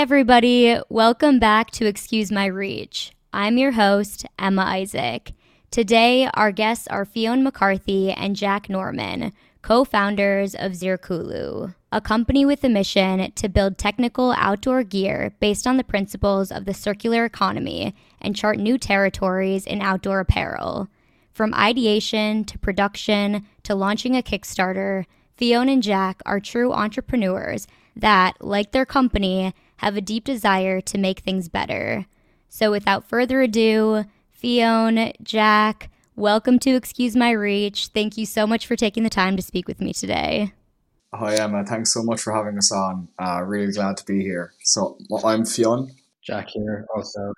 Everybody. Welcome back to Excuse My Reach. I'm your host, Emma Isaac. Today, our guests are Fionn McCarthy and Jack Norman, co founders of Zirkulu, a company with a mission to build technical outdoor gear based on the principles of the circular economy and chart new territories in outdoor apparel. From ideation to production to launching a Kickstarter, Fionn and Jack are true entrepreneurs that, like their company, have a deep desire to make things better. So, without further ado, Fionn, Jack, welcome to Excuse My Reach. Thank you so much for taking the time to speak with me today. Hi, Emma. Thanks so much for having us on. Uh, really glad to be here. So, I'm Fionn. Jack here also.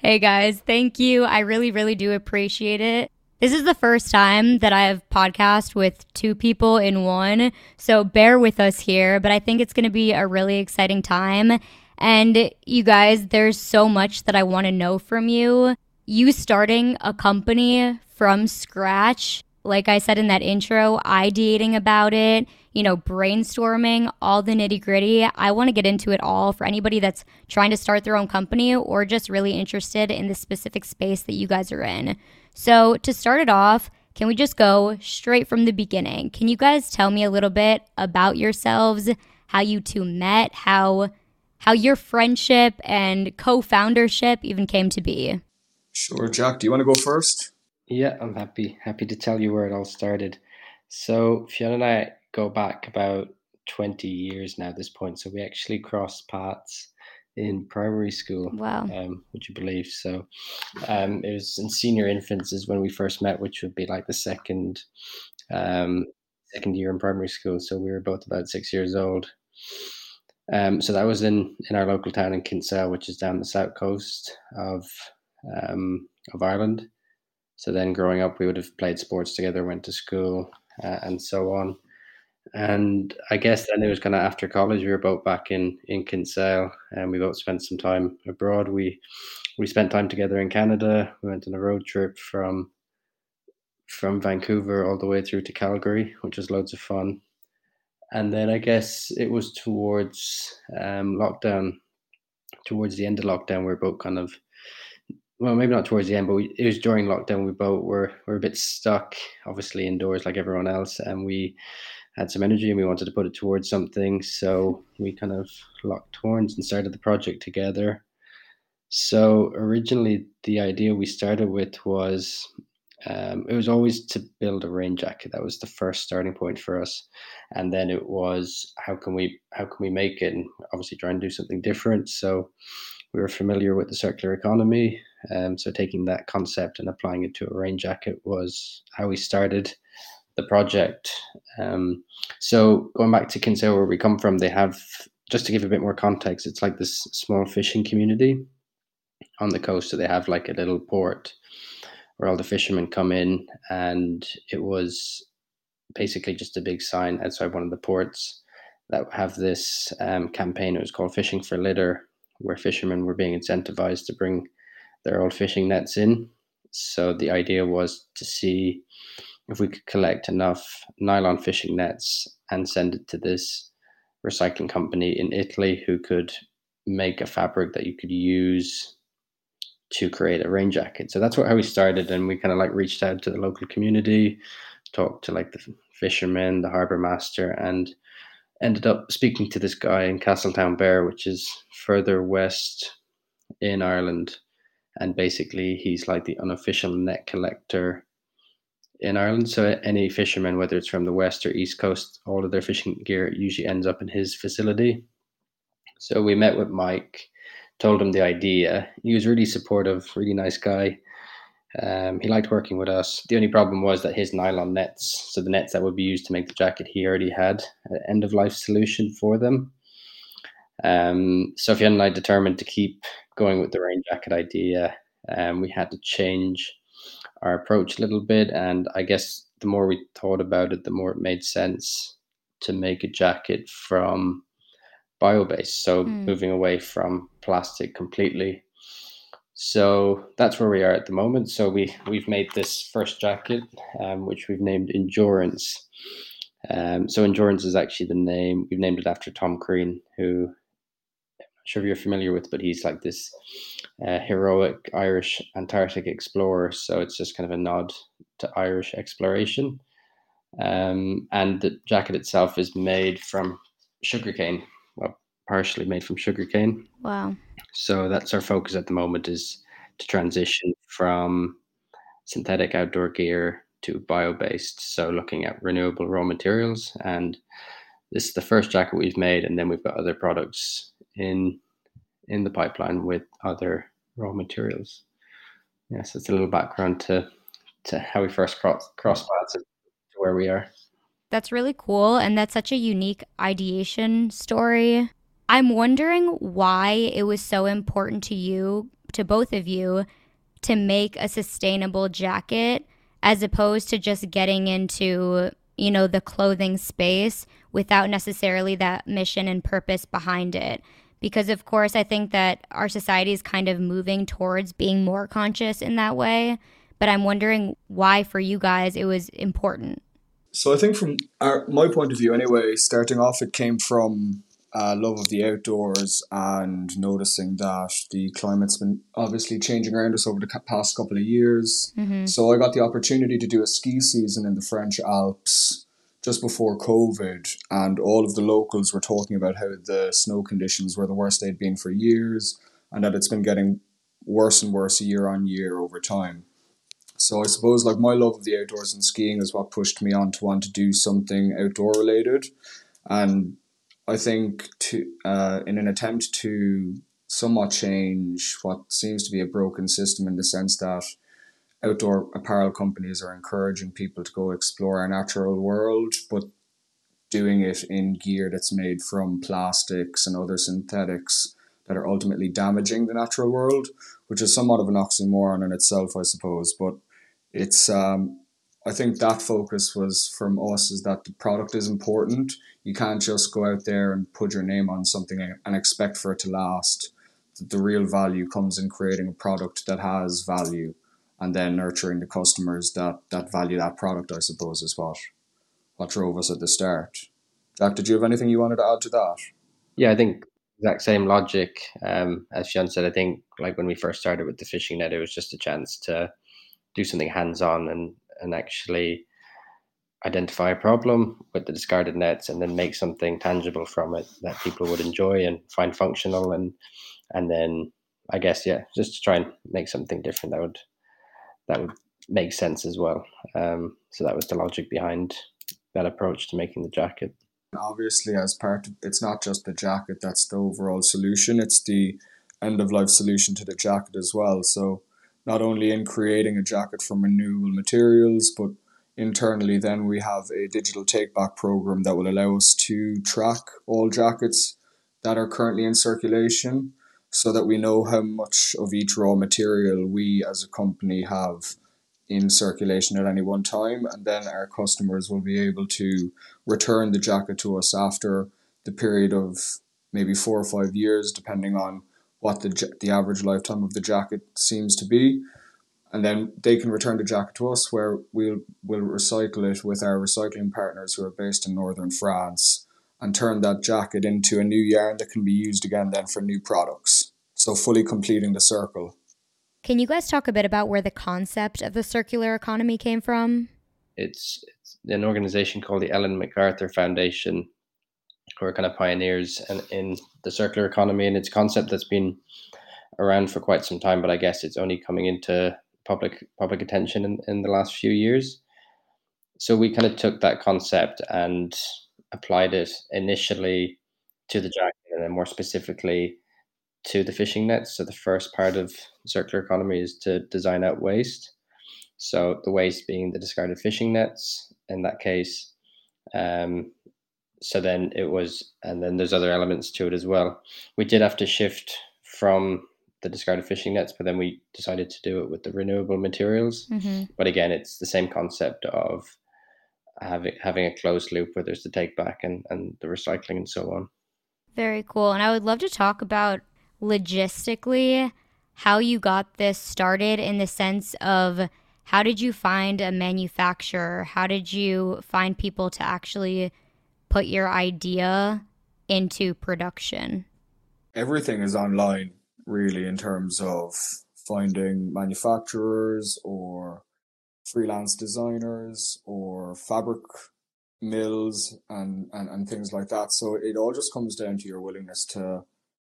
Hey, guys. Thank you. I really, really do appreciate it. This is the first time that I have podcast with two people in one, so bear with us here, but I think it's going to be a really exciting time. And you guys, there's so much that I want to know from you. You starting a company from scratch, like I said in that intro, ideating about it, you know, brainstorming, all the nitty gritty. I want to get into it all for anybody that's trying to start their own company or just really interested in the specific space that you guys are in. So, to start it off, can we just go straight from the beginning? Can you guys tell me a little bit about yourselves, how you two met, how how your friendship and co-foundership even came to be? Sure, Jack. Do you want to go first? Yeah, I'm happy happy to tell you where it all started. So Fionn and I go back about 20 years now at this point. So we actually crossed paths in primary school. Wow. Um, would you believe? So um, it was in senior infants is when we first met, which would be like the second um, second year in primary school. So we were both about six years old. Um, so that was in, in our local town in Kinsale, which is down the south coast of um, of Ireland. So then, growing up, we would have played sports together, went to school, uh, and so on. And I guess then it was kind of after college, we were both back in in Kinsale, and we both spent some time abroad. We we spent time together in Canada. We went on a road trip from from Vancouver all the way through to Calgary, which was loads of fun. And then I guess it was towards um, lockdown, towards the end of lockdown, we we're both kind of well, maybe not towards the end, but we, it was during lockdown. We both were were a bit stuck, obviously indoors like everyone else, and we had some energy and we wanted to put it towards something. So we kind of locked horns and started the project together. So originally, the idea we started with was um, it was always to build a rain jacket. That was the first starting point for us, and then it was how can we how can we make it, and obviously try and do something different. So we were familiar with the circular economy, um, so taking that concept and applying it to a rain jacket was how we started the project. Um, so going back to Kinsale, where we come from, they have just to give a bit more context. It's like this small fishing community on the coast. So they have like a little port where all the fishermen come in, and it was basically just a big sign outside one of the ports that have this um, campaign. It was called Fishing for Litter, where fishermen were being incentivized to bring their old fishing nets in. So the idea was to see if we could collect enough nylon fishing nets and send it to this recycling company in Italy who could make a fabric that you could use to create a rain jacket. So that's what how we started, and we kind of like reached out to the local community, talked to like the fishermen, the harbor master, and ended up speaking to this guy in Castletown Castletownbere, which is further west in Ireland, and basically he's like the unofficial net collector in Ireland. So any fisherman, whether it's from the west or east coast, all of their fishing gear usually ends up in his facility. So we met with Mike told him the idea. He was really supportive, really nice guy. Um, he liked working with us. The only problem was that his nylon nets, so the nets that would be used to make the jacket, he already had an end of life solution for them. Um, Sophia and I determined to keep going with the rain jacket idea. Um, we had to change our approach a little bit, and I guess the more we thought about it, the more it made sense to make a jacket from bio-based, so mm. moving away from plastic completely. So that's where we are at the moment. So we we've made this first jacket, um, which we've named Endurance. Um, so Endurance is actually the name we've named it after Tom Crean, who I'm not sure if you're familiar with, but he's like this uh, heroic Irish Antarctic explorer. So it's just kind of a nod to Irish exploration. Um, and the jacket itself is made from sugarcane, partially made from sugarcane. Wow. So that's our focus at the moment is to transition from synthetic outdoor gear to bio-based. So looking at renewable raw materials and this is the first jacket we've made, and then we've got other products in in the pipeline with other raw materials. Yes, yeah, so it's a little background to to how we first cross cross paths to where we are. That's really cool, and that's such a unique ideation story. I'm wondering why it was so important to you, to both of you, to make a sustainable jacket as opposed to just getting into, you know, the clothing space without necessarily that mission and purpose behind it. Because, of course, I think that our society is kind of moving towards being more conscious in that way. But I'm wondering why, for you guys, it was important. So, I think from our, my point of view, anyway, starting off, it came from uh, love of the outdoors and noticing that the climate's been obviously changing around us over the past couple of years. Mm-hmm. So I got the opportunity to do a ski season in the French Alps just before COVID, and all of the locals were talking about how the snow conditions were the worst they'd been for years, and that it's been getting worse and worse year on year over time. So I suppose like my love of the outdoors and skiing is what pushed me on to want to do something outdoor related, and I think to uh, in an attempt to somewhat change what seems to be a broken system in the sense that outdoor apparel companies are encouraging people to go explore our natural world, but doing it in gear that's made from plastics and other synthetics that are ultimately damaging the natural world, which is somewhat of an oxymoron in itself, I suppose. But it's um, I think that focus was from us is that the product is important. You can't just go out there and put your name on something and expect for it to last. The real value comes in creating a product that has value and then nurturing the customers that that value that product. I suppose is what what drove us at the start. Jack, did you have anything you wanted to add to that? Yeah, I think exact same logic. Um, as Sean said, I think like when we first started with the fishing net, it was just a chance to do something hands on and and actually identify a problem with the discarded nets and then make something tangible from it that people would enjoy and find functional and and then I guess yeah, just to try and make something different that would that would make sense as well. Um, so that was the logic behind that approach to making the jacket. Obviously, as part of it's not just the jacket that's the overall solution; it's the end of life solution to the jacket as well. So, not only in creating a jacket from renewable materials, but internally, then we have a digital take back program that will allow us to track all jackets that are currently in circulation so that we know how much of each raw material we as a company have in circulation at any one time. And then our customers will be able to return the jacket to us after the period of maybe four or five years depending on what the, the average lifetime of the jacket seems to be and then they can return the jacket to us where we'll, we'll recycle it with our recycling partners who are based in northern france and turn that jacket into a new yarn that can be used again then for new products. So fully completing the circle. Can you guys talk a bit about where the concept of the circular economy came from? It's, it's an organization called the Ellen MacArthur Foundation, who are kind of pioneers in, in the circular economy, and it's concept that's been around for quite some time, but I guess it's only coming into public public attention in, in the last few years. So we kind of took that concept and applied it initially to the jacket and then more specifically to the fishing nets. So the first part of circular economy is to design out waste. So the waste being the discarded fishing nets in that case. Um, so then it was, and then there's other elements to it as well. We did have to shift from the discarded fishing nets, but then we decided to do it with the renewable materials. Mm-hmm. But again, it's the same concept of having having a closed loop where there's the take back and, and the recycling and so on. Very cool. And I would love to talk about logistically how you got this started in the sense of how did you find a manufacturer? How did you find people to actually put your idea into production? everything is online, really, in terms of finding manufacturers or freelance designers or fabric mills and, and, and things like that. So it all just comes down to your willingness to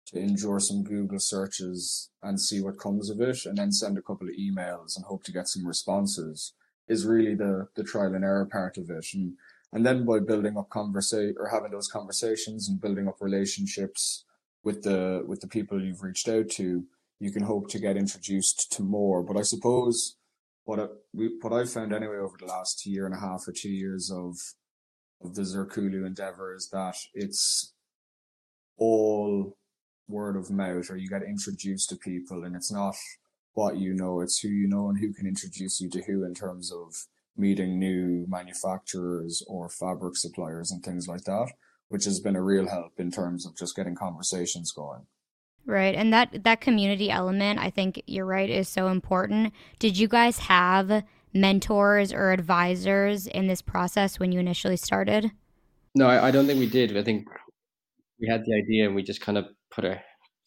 to endure some Google searches and see what comes of it and then send a couple of emails and hope to get some responses is really the the trial and error part of it. And and then by building up conversation or having those conversations and building up relationships with the with the people you've reached out to, you can hope to get introduced to more. But I suppose what I, what I've found anyway over the last year and a half or two years of of the Zirkulu endeavor is that it's all word of mouth, or you get introduced to people, and it's not what you know, it's who you know and who can introduce you to who in terms of meeting new manufacturers or fabric suppliers and things like that, which has been a real help in terms of just getting conversations going. Right. And that that community element, I think you're right, is so important. Did you guys have mentors or advisors in this process when you initially started? No, I, I don't think we did. I think we had the idea and we just kind of put our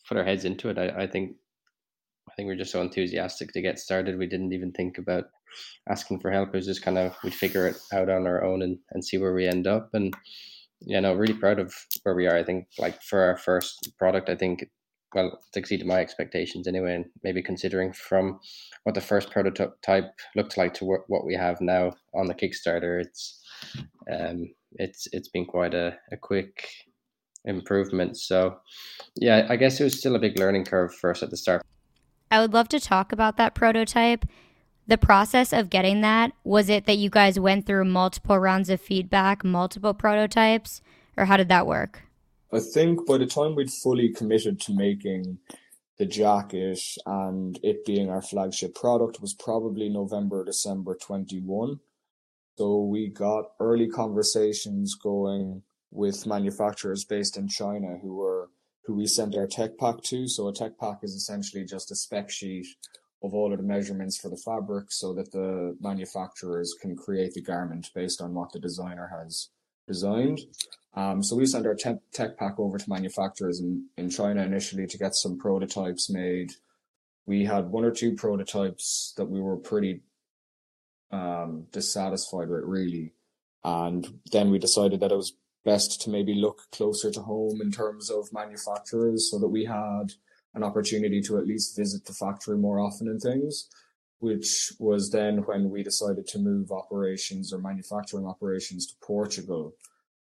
put our heads into it. I, I think I think we are just so enthusiastic to get started. We didn't even think about asking for help. It was just kind of we'd figure it out on our own and, and see where we end up. And yeah, no, really proud of where we are. I think like for our first product, I think well, it exceeded my expectations anyway. And maybe considering from what the first prototype looked like to what we have now on the Kickstarter, it's um, it's it's been quite a, a quick improvement. So yeah, I guess it was still a big learning curve for us at the start. I would love to talk about that prototype. The process of getting that, was it that you guys went through multiple rounds of feedback, multiple prototypes, or how did that work? I think by the time we'd fully committed to making the jacket and it being our flagship product was probably November, December 21. So we got early conversations going with manufacturers based in China who were who we sent our tech pack to. So a tech pack is essentially just a spec sheet of all of the measurements for the fabric so that the manufacturers can create the garment based on what the designer has designed. Um, so we sent our tech, tech pack over to manufacturers in, in China initially to get some prototypes made. We had one or two prototypes that we were pretty um, dissatisfied with, really. And then we decided that it was best to maybe look closer to home in terms of manufacturers so that we had an opportunity to at least visit the factory more often and things, which was then when we decided to move operations or manufacturing operations to Portugal.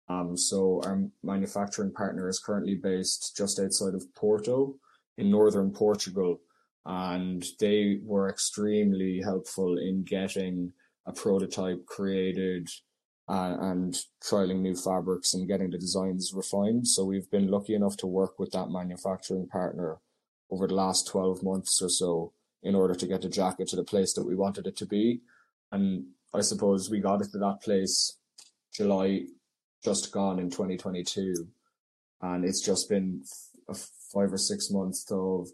Um, so our manufacturing partner is currently based just outside of Porto in northern Portugal, and they were extremely helpful in getting a prototype created uh, and trialing new fabrics and getting the designs refined. So we've been lucky enough to work with that manufacturing partner over the last 12 months or so in order to get the jacket to the place that we wanted it to be. And I suppose we got it to that place July just gone in 2022. And it's just been a five or six months of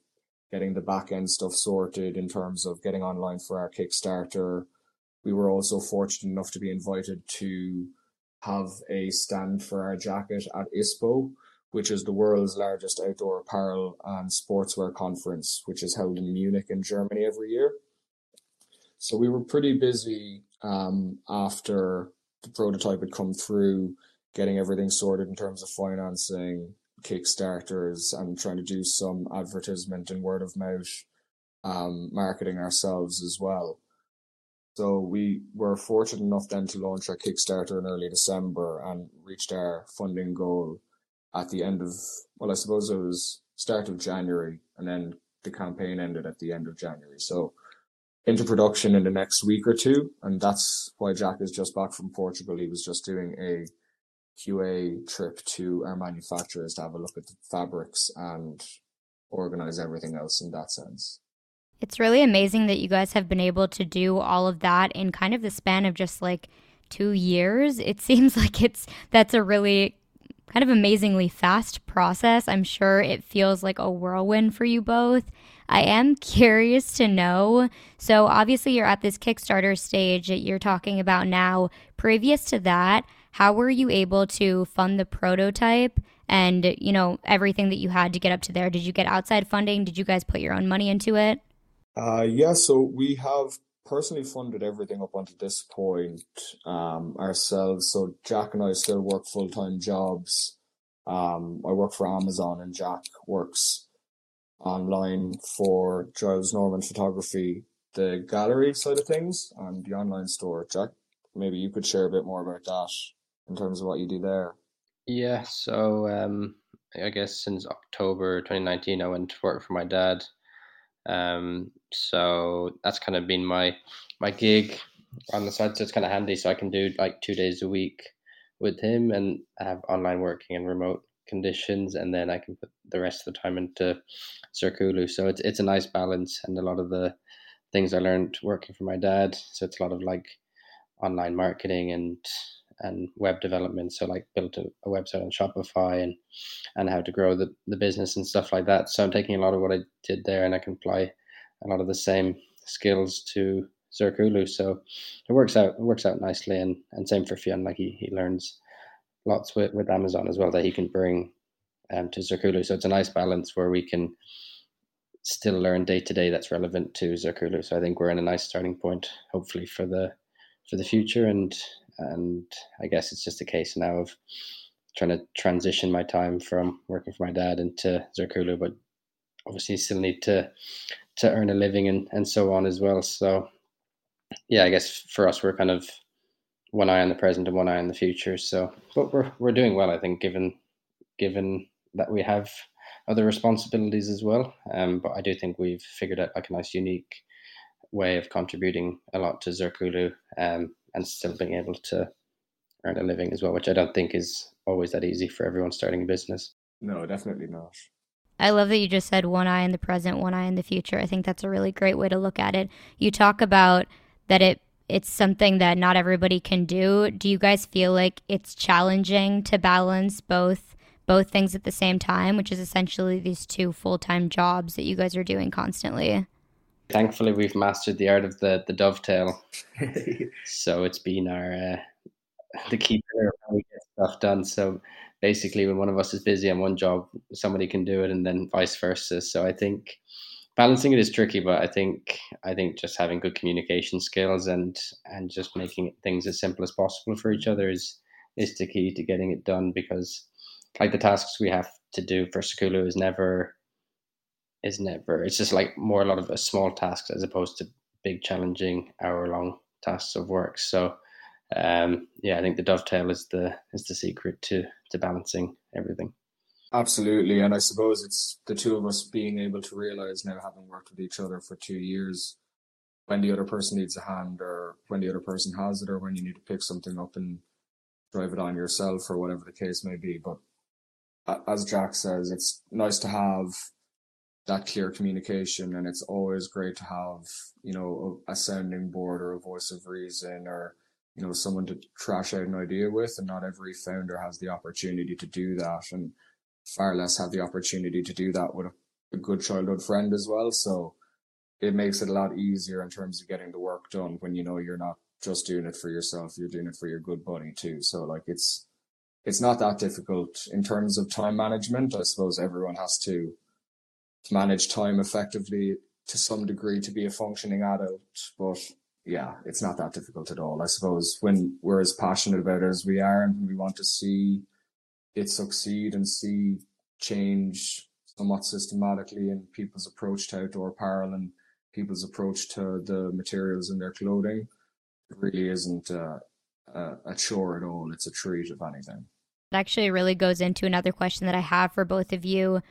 getting the back end stuff sorted in terms of getting online for our Kickstarter, we were also fortunate enough to be invited to have a stand for our jacket at ISPO, which is the world's largest outdoor apparel and sportswear conference, which is held in Munich in Germany every year. So we were pretty busy um, after the prototype had come through, getting everything sorted in terms of financing, Kickstarters, and trying to do some advertisement and word of mouth um, marketing ourselves as well. So we were fortunate enough then to launch our Kickstarter in early December and reached our funding goal at the end of, well, I suppose it was start of January and then the campaign ended at the end of January. So into production in the next week or two. And that's why Jack is just back from Portugal. He was just doing a QA trip to our manufacturers to have a look at the fabrics and organize everything else in that sense. It's really amazing that you guys have been able to do all of that in kind of the span of just like two years. It seems like it's that's a really kind of amazingly fast process. I'm sure it feels like a whirlwind for you both. I am curious to know. So, obviously, you're at this Kickstarter stage that you're talking about now. Previous to that, how were you able to fund the prototype and, you know, everything that you had to get up to there? Did you get outside funding? Did you guys put your own money into it? Uh, yeah, so we have personally funded everything up until this point um, ourselves. So Jack and I still work full time jobs. Um, I work for Amazon, and Jack works online for Giles Norman Photography, the gallery side of things, and the online store. Jack, maybe you could share a bit more about that in terms of what you do there. Yeah, so um, I guess since October 2019, I went to work for my dad. Um, so that's kind of been my my gig on the side. So it's kind of handy. So I can do like two days a week with him and have online working and remote conditions, and then I can put the rest of the time into Zirkulu. So it's it's a nice balance, and a lot of the things I learned working for my dad. So it's a lot of like online marketing and and web development. So like built a, a, website on Shopify and and how to grow the, the business and stuff like that. So I'm taking a lot of what I did there and I can apply a lot of the same skills to Zirkulu. So it works out it works out nicely and, and same for Fionn, like he, he learns lots with, with Amazon as well that he can bring um, to Zirkulu. So it's a nice balance where we can still learn day to day that's relevant to Zirkulu. So I think we're in a nice starting point, hopefully for the for the future and and I guess it's just a case now of trying to transition my time from working for my dad into Zirkulu, but obviously still need to to earn a living and, and so on as well. So yeah, I guess for us we're kind of one eye on the present and one eye on the future. So but we're we're doing well, I think, given given that we have other responsibilities as well. Um, but I do think we've figured out like a nice unique way of contributing a lot to Zirkulu. Um, and still being able to earn a living as well, which I don't think is always that easy for everyone starting a business. No, definitely not. I love that you just said one eye in the present, one eye in the future. I think that's a really great way to look at it. You talk about that it it's something that not everybody can do. Do you guys feel like it's challenging to balance both both things at the same time, which is essentially these two full-time jobs that you guys are doing constantly? Thankfully, we've mastered the art of the the dovetail. so it's been our uh, the key pillar of how we get stuff done. So basically, when one of us is busy on one job, somebody can do it, and then vice versa. So I think balancing it is tricky, but I think I think just having good communication skills and and just making things as simple as possible for each other is is the key to getting it done. Because like the tasks we have to do for Zirkulu is never is never it's just like more a lot of small tasks as opposed to big challenging hour long tasks of work. So um, yeah i think the dovetail is the is the secret to to balancing everything. Absolutely. And i suppose it's the two of us being able to realize now having worked with each other for two years when the other person needs a hand or when the other person has it or when you need to pick something up and drive it on yourself or whatever the case may be. But as jack says it's nice to have that clear communication and it's always great to have you know a, a, sounding board or a voice of reason or you know someone to trash out an idea with and not every founder has the opportunity to do that and far less have the opportunity to do that with a, a good childhood friend as well. So it makes it a lot easier in terms of getting the work done when you know you're not just doing it for yourself you're doing it for your good buddy too. So like it's it's not that difficult in terms of time management. I suppose everyone has to manage time effectively to some degree to be a functioning adult. But yeah, it's not that difficult at all. I suppose when we're as passionate about it as we are and we want to see it succeed and see change somewhat systematically in people's approach to outdoor apparel and people's approach to the materials in their clothing, it really isn't a, a, a chore at all. It's a treat, if anything. It actually really goes into another question that I have for both of you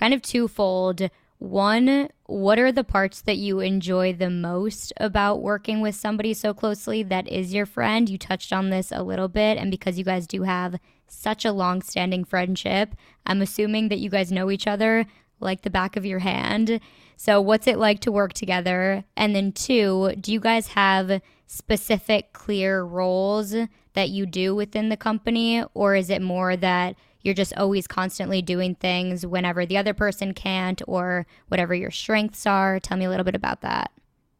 kind of twofold. One, what are the parts that you enjoy the most about working with somebody so closely that is your friend? You touched on this a little bit, and because you guys do have such a long standing friendship, I'm assuming that you guys know each other like the back of your hand. So, what's it like to work together? And then, two, do you guys have specific, clear roles that you do within the company, or is it more that you're just always constantly doing things whenever the other person can't or whatever your strengths are. Tell me a little bit about that.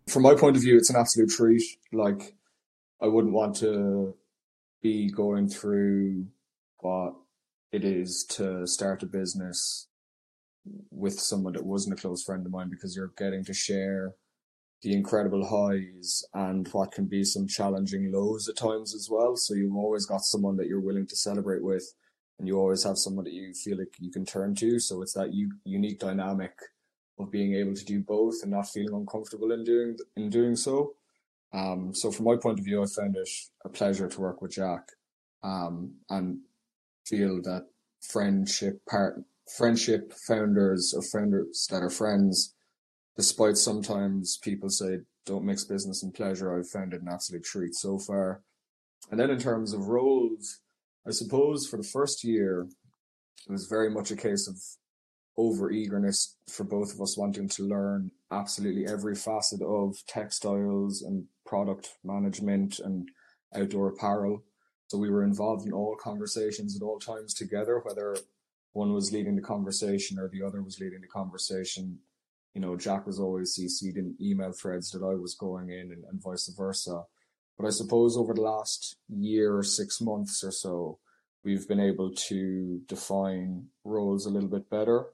From my point of view, it's an absolute treat. Like, I wouldn't want to be going through what it is to start a business with someone that wasn't a close friend of mine because you're getting to share the incredible highs and what can be some challenging lows at times as well. So you've always got someone that you're willing to celebrate with, and you always have someone that you feel like you can turn to. So it's that u- unique dynamic of being able to do both and not feeling uncomfortable in doing in doing so. Um, so from my point of view, I found it a pleasure to work with Jack, um, and feel that friendship part friendship founders or founders that are friends despite sometimes people say don't mix business and pleasure, I've found it an absolute treat so far. And then in terms of roles, I suppose for the first year, it was very much a case of over eagerness for both of us wanting to learn absolutely every facet of textiles and product management and outdoor apparel. So we were involved in all conversations at all times together, whether one was leading the conversation or the other was leading the conversation you know, Jack was always CC'd in email threads that I was going in and, and vice versa. But I suppose over the last year or six months or so, we've been able to define roles a little bit better.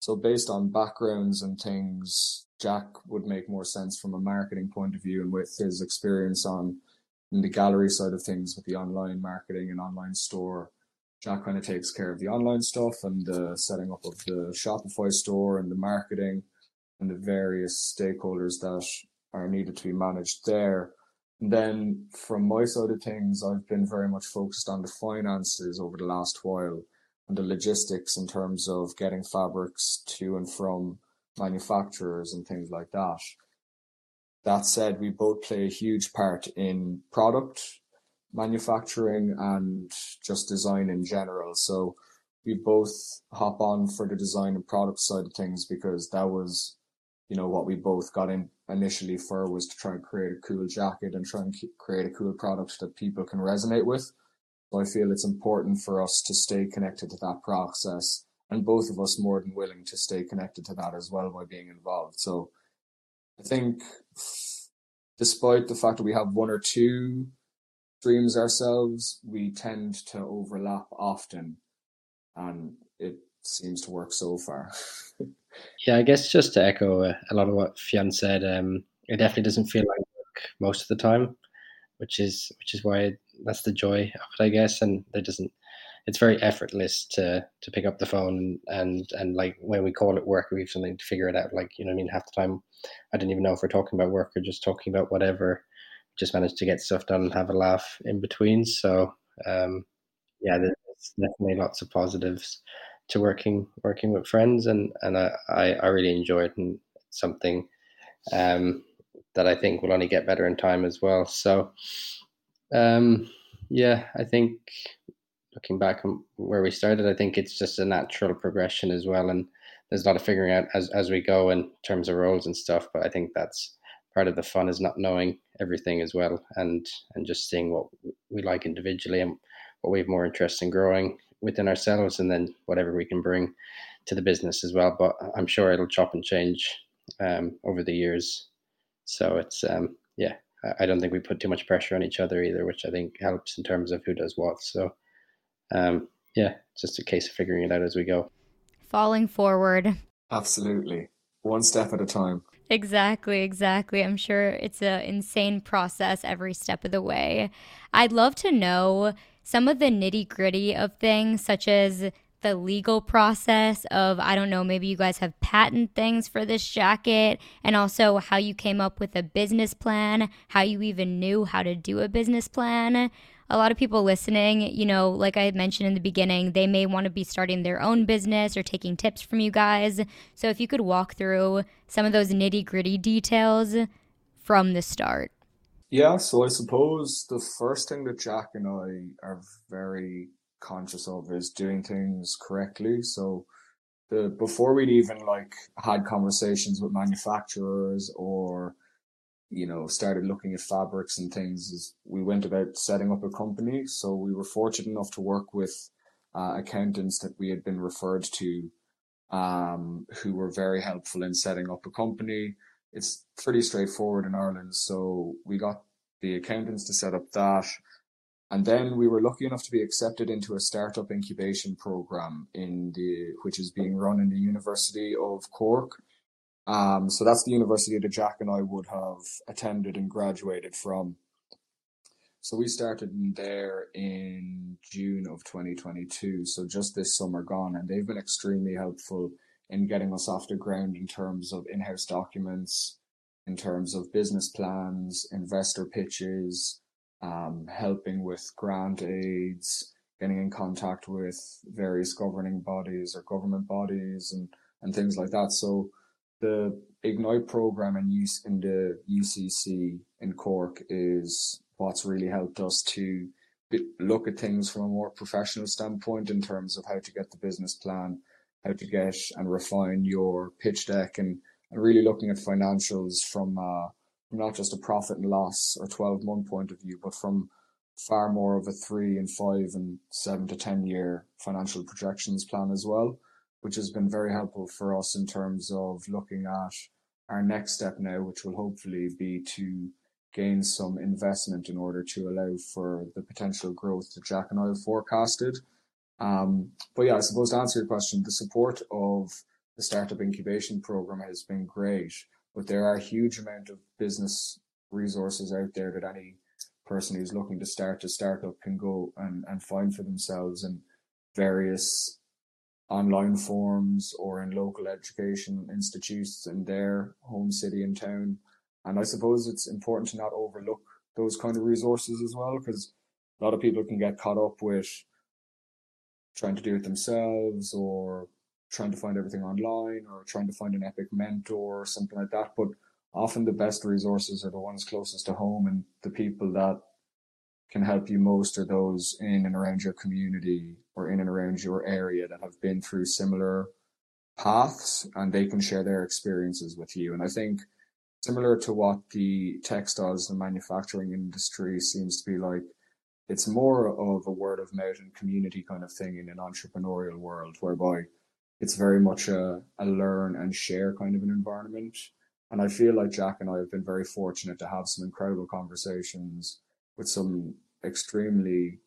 So based on backgrounds and things, Jack would make more sense from a marketing point of view and with his experience on the gallery side of things with the online marketing and online store. Jack kind of takes care of the online stuff and the setting up of the Shopify store and the marketing and the various stakeholders that are needed to be managed there. Then from my side of things, I've been very much focused on the finances over the last while and the logistics in terms of getting fabrics to and from manufacturers and things like that. That said, we both play a huge part in product manufacturing and just design in general. So we both hop on for the design and product side of things because that was you know, what we both got in initially for was to try and create a cool jacket and try and create a cool product that people can resonate with. So I feel it's important for us to stay connected to that process and both of us more than willing to stay connected to that as well by being involved. So I think despite the fact that we have one or two streams ourselves, we tend to overlap often and it seems to work so far. Yeah, I guess just to echo uh, a lot of what Fionn said, um, it definitely doesn't feel like work most of the time, which is which is why that's the joy of it, I guess. And it doesn't. It's very effortless to to pick up the phone and and like when we call it work, we have something to figure it out. Like you know, I mean, half the time, I didn't even know if we're talking about work or just talking about whatever. Just managed to get stuff done and have a laugh in between. So um, yeah, there's definitely lots of positives to working working with friends, and and I I, really enjoy it, and something um, that I think will only get better in time as well. So um, yeah, I think looking back on where we started, I think it's just a natural progression as well, and there's a lot of figuring out as as we go in terms of roles and stuff. But I think that's part of the fun is not knowing everything as well, and and just seeing what we like individually and what we have more interest in growing within ourselves and then whatever we can bring to the business as well. But I'm sure it'll chop and change um, over the years. So it's um, yeah, I don't think we put too much pressure on each other either, which I think helps in terms of who does what. So um, yeah, just a case of figuring it out as we go. Falling forward. Absolutely, one step at a time. Exactly, exactly. I'm sure it's an insane process every step of the way. I'd love to know some of the nitty gritty of things, such as the legal process of, I don't know, maybe you guys have patent things for this jacket, and also how you came up with a business plan, how you even knew how to do a business plan. A lot of people listening, you know, like I mentioned in the beginning, they may want to be starting their own business or taking tips from you guys. So if you could walk through some of those nitty gritty details from the start. Yeah, so I suppose the first thing that Jack and I are very conscious of is doing things correctly. So the before we'd even like had conversations with manufacturers or you know started looking at fabrics and things we went about setting up a company so we were fortunate enough to work with uh, accountants that we had been referred to um, who were very helpful in setting up a company it's pretty straightforward in Ireland. So we got the accountants to set up that. And then we were lucky enough to be accepted into a startup incubation program in the which is being run in the University of Cork. Um, so that's the university that Jack and I would have attended and graduated from. So we started in there in June of 2022, so just this summer gone, and they've been extremely helpful in getting us off the ground in terms of in-house documents, in terms of business plans, investor pitches, um, helping with grant aids, getting in contact with various governing bodies or government bodies and, and things like that. So the Ignite program in use in the UCC in Cork is what's really helped us to look at things from a more professional standpoint in terms of how to get the business plan, how to get and refine your pitch deck, and, and really looking at financials from uh, not just a profit and loss or 12 month point of view, but from far more of a three and five and seven to 10 year financial projections plan as well, which has been very helpful for us in terms of looking at our next step now, which will hopefully be to gain some investment in order to allow for the potential growth that Jack and I have forecasted. Um, but yeah, I suppose to answer your question, the support of the startup incubation program has been great, but there are a huge amount of business resources out there that any person who's looking to start a startup can go and, and find for themselves in various online forums or in local education institutes in their home city and town. And I suppose it's important to not overlook those kind of resources as well, because a lot of people can get caught up with trying to do it themselves or trying to find everything online or trying to find an epic mentor or something like that. But often the best resources are the ones closest to home and the people that can help you most are those in and around your community or in and around your area that have been through similar paths and they can share their experiences with you. And I think similar to what the textiles and manufacturing industry seems to be like, it's more of a word of mouth and community kind of thing in an entrepreneurial world whereby it's very much a, a learn and share kind of an environment. And I feel like Jack and I have been very fortunate to have some incredible conversations with some extremely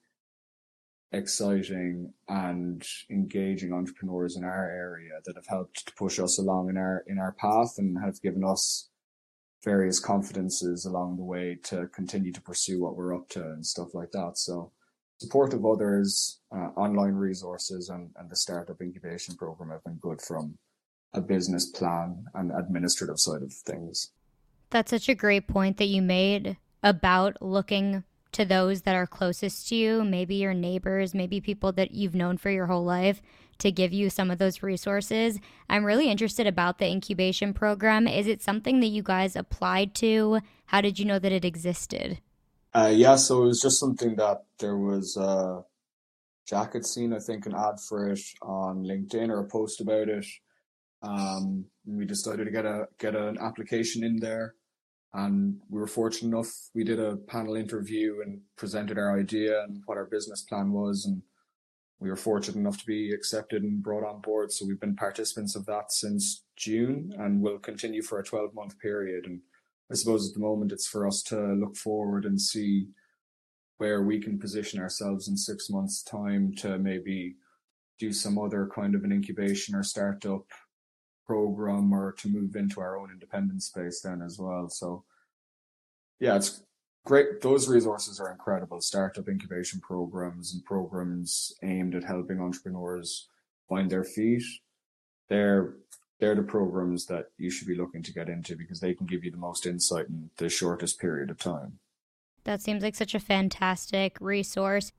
exciting and engaging entrepreneurs in our area that have helped to push us along in our in our path and have given us various confidences along the way to continue to pursue what we're up to and stuff like that. So support of others, uh, online resources, and, and the startup incubation program have been good from a business plan and administrative side of things. That's such a great point that you made about looking to those that are closest to you, maybe your neighbors, maybe people that you've known for your whole life to give you some of those resources. I'm really interested about the incubation program. Is it something that you guys applied to? How did you know that it existed? Uh, yeah, so it was just something that there was uh, Jack had seen, I think, an ad for it on LinkedIn or a post about it. Um, we decided to get a get an application in there, and we were fortunate enough. We did a panel interview and presented our idea and what our business plan was, and we were fortunate enough to be accepted and brought on board. So we've been participants of that since June, and will continue for a twelve month period. And I suppose at the moment it's for us to look forward and see where we can position ourselves in six months' time to maybe do some other kind of an incubation or startup program or to move into our own independent space then as well. So yeah, it's great. Those resources are incredible. Startup incubation programs and programs aimed at helping entrepreneurs find their feet. They're they're the programs that you should be looking to get into because they can give you the most insight in the shortest period of time. That seems like such a fantastic resource.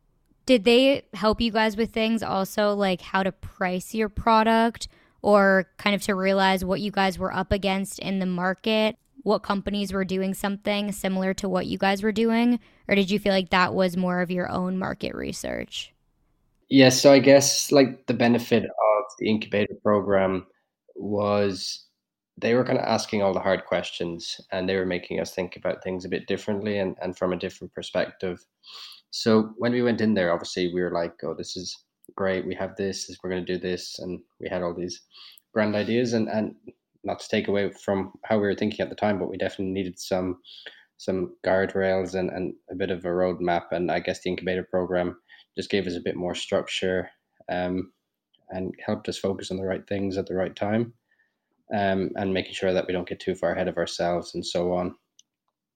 Did they help you guys with things also like how to price your product or kind of to realize what you guys were up against in the market? What companies were doing something similar to what you guys were doing? Or did you feel like that was more of your own market research? Yes, yeah, so I guess like the benefit of the incubator program was they were kind of asking all the hard questions and they were making us think about things a bit differently and, and from a different perspective. So when we went in there, obviously we were like, oh, this is great. We have this, we're going to do this. And we had all these grand ideas and, and not to take away from how we were thinking at the time, but we definitely needed some some guardrails and, and a bit of a roadmap. And I guess the incubator program just gave us a bit more structure um, and helped us focus on the right things at the right time um, and making sure that we don't get too far ahead of ourselves and so on.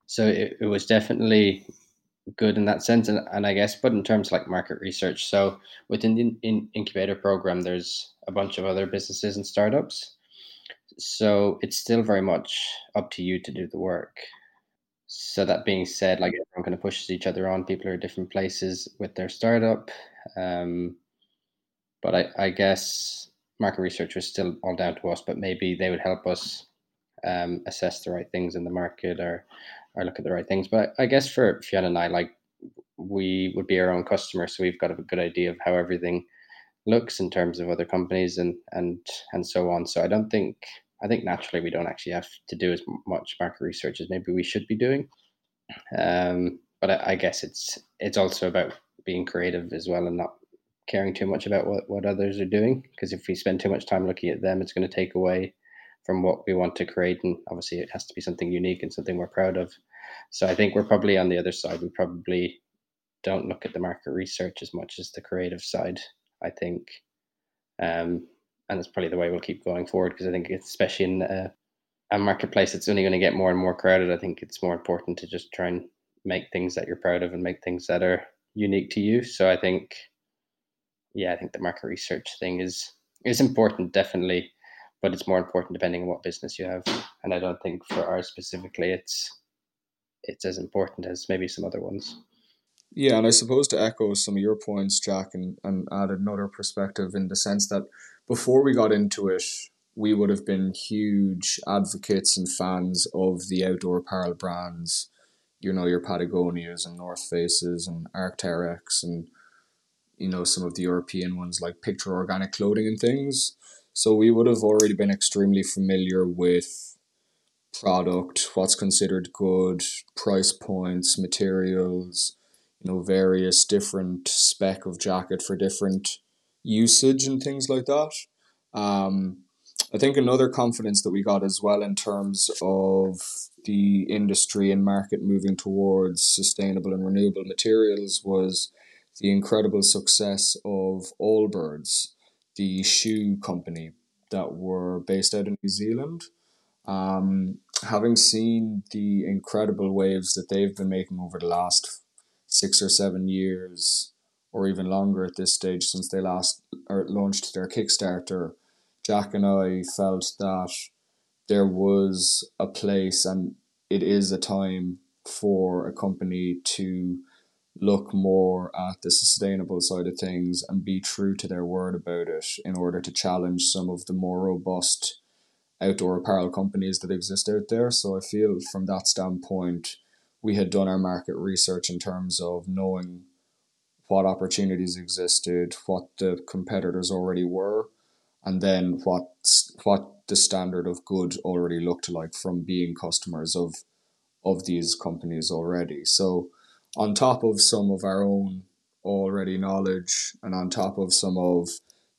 So it, it was definitely good in that sense. And, and I guess, but in terms like market research, so within the in, incubator program, there's a bunch of other businesses and startups. So it's still very much up to you to do the work. So that being said, like everyone kind of pushes each other on. People are at different places with their startup. Um, but I, I guess market research was still all down to us, but maybe they would help us um, assess the right things in the market or or look at the right things. But I guess for Fionn and I, like we would be our own customer, so we've got a good idea of how everything looks in terms of other companies and and and so on. So I don't think I think naturally we don't actually have to do as much market research as maybe we should be doing. Um, but I, I guess it's it's also about being creative as well and not caring too much about what, what others are doing. Because if we spend too much time looking at them it's going to take away from what we want to create. And obviously it has to be something unique and something we're proud of. So i think we're probably on the other side. We probably don't look at the market research as much as the creative side i think. Um, and it's probably the way we'll keep going forward because i think especially in a, a marketplace that's only going to get more and more crowded i think it's more important to just try and make things that you're proud of and make things that are unique to you so i think yeah i think the market research thing is is important definitely but it's more important depending on what business you have. And I don't think for ours specifically, it's it's as important as maybe some other ones. Yeah, and I suppose to echo some of your points, Jack, and, and add another perspective in the sense that before we got into it, we would have been huge advocates and fans of the outdoor apparel brands, you know, your Patagonias and North Faces and Arc'teryx and, you know, some of the European ones like Picture Organic Clothing and things. So we would have already been extremely familiar with product, what's considered good, price points, materials, you know, various different spec of jacket for different usage and things like that. Um, I think another confidence that we got as well in terms of the industry and market moving towards sustainable and renewable materials was the incredible success of Allbirds the shoe company that were based out in New Zealand. Um, having seen the incredible waves that they've been making over the last six or seven years, or even longer at this stage since they last or launched their Kickstarter, Jack and I felt that there was a place and it is a time for a company to look more at the sustainable side of things and be true to their word about it in order to challenge some of the more robust outdoor apparel companies that exist out there. So I feel from that standpoint, we had done our market research in terms of knowing what opportunities existed, what the competitors already were, and then what what the standard of good already looked like from being customers of of these companies already. So on top of some of our own already knowledge and on top of some of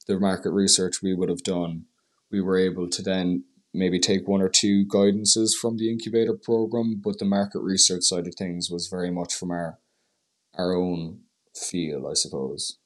the market research we would have done, we were able to then maybe take one or two guidances from the incubator program, but the market research side of things was very much from our our own feel, I suppose.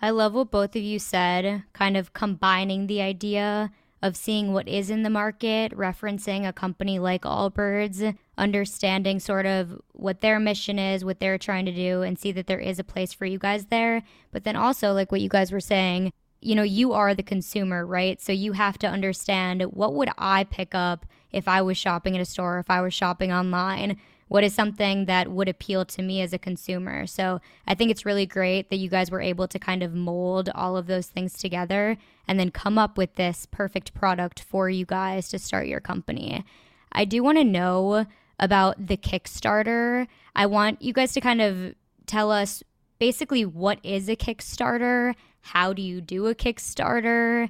I love what both of you said, kind of combining the idea of seeing what is in the market, referencing a company like Allbirds, understanding sort of what their mission is, what they're trying to do, and see that there is a place for you guys there. But then also, like what you guys were saying, you know, you are the consumer, right? So you have to understand what would I pick up if I was shopping at a store, if I was shopping online? What is something that would appeal to me as a consumer. So I think it's really great that you guys were able to kind of mold all of those things together and then come up with this perfect product for you guys to start your company. I do want to know about the Kickstarter. I want you guys to kind of tell us basically what is a Kickstarter? How do you do a Kickstarter?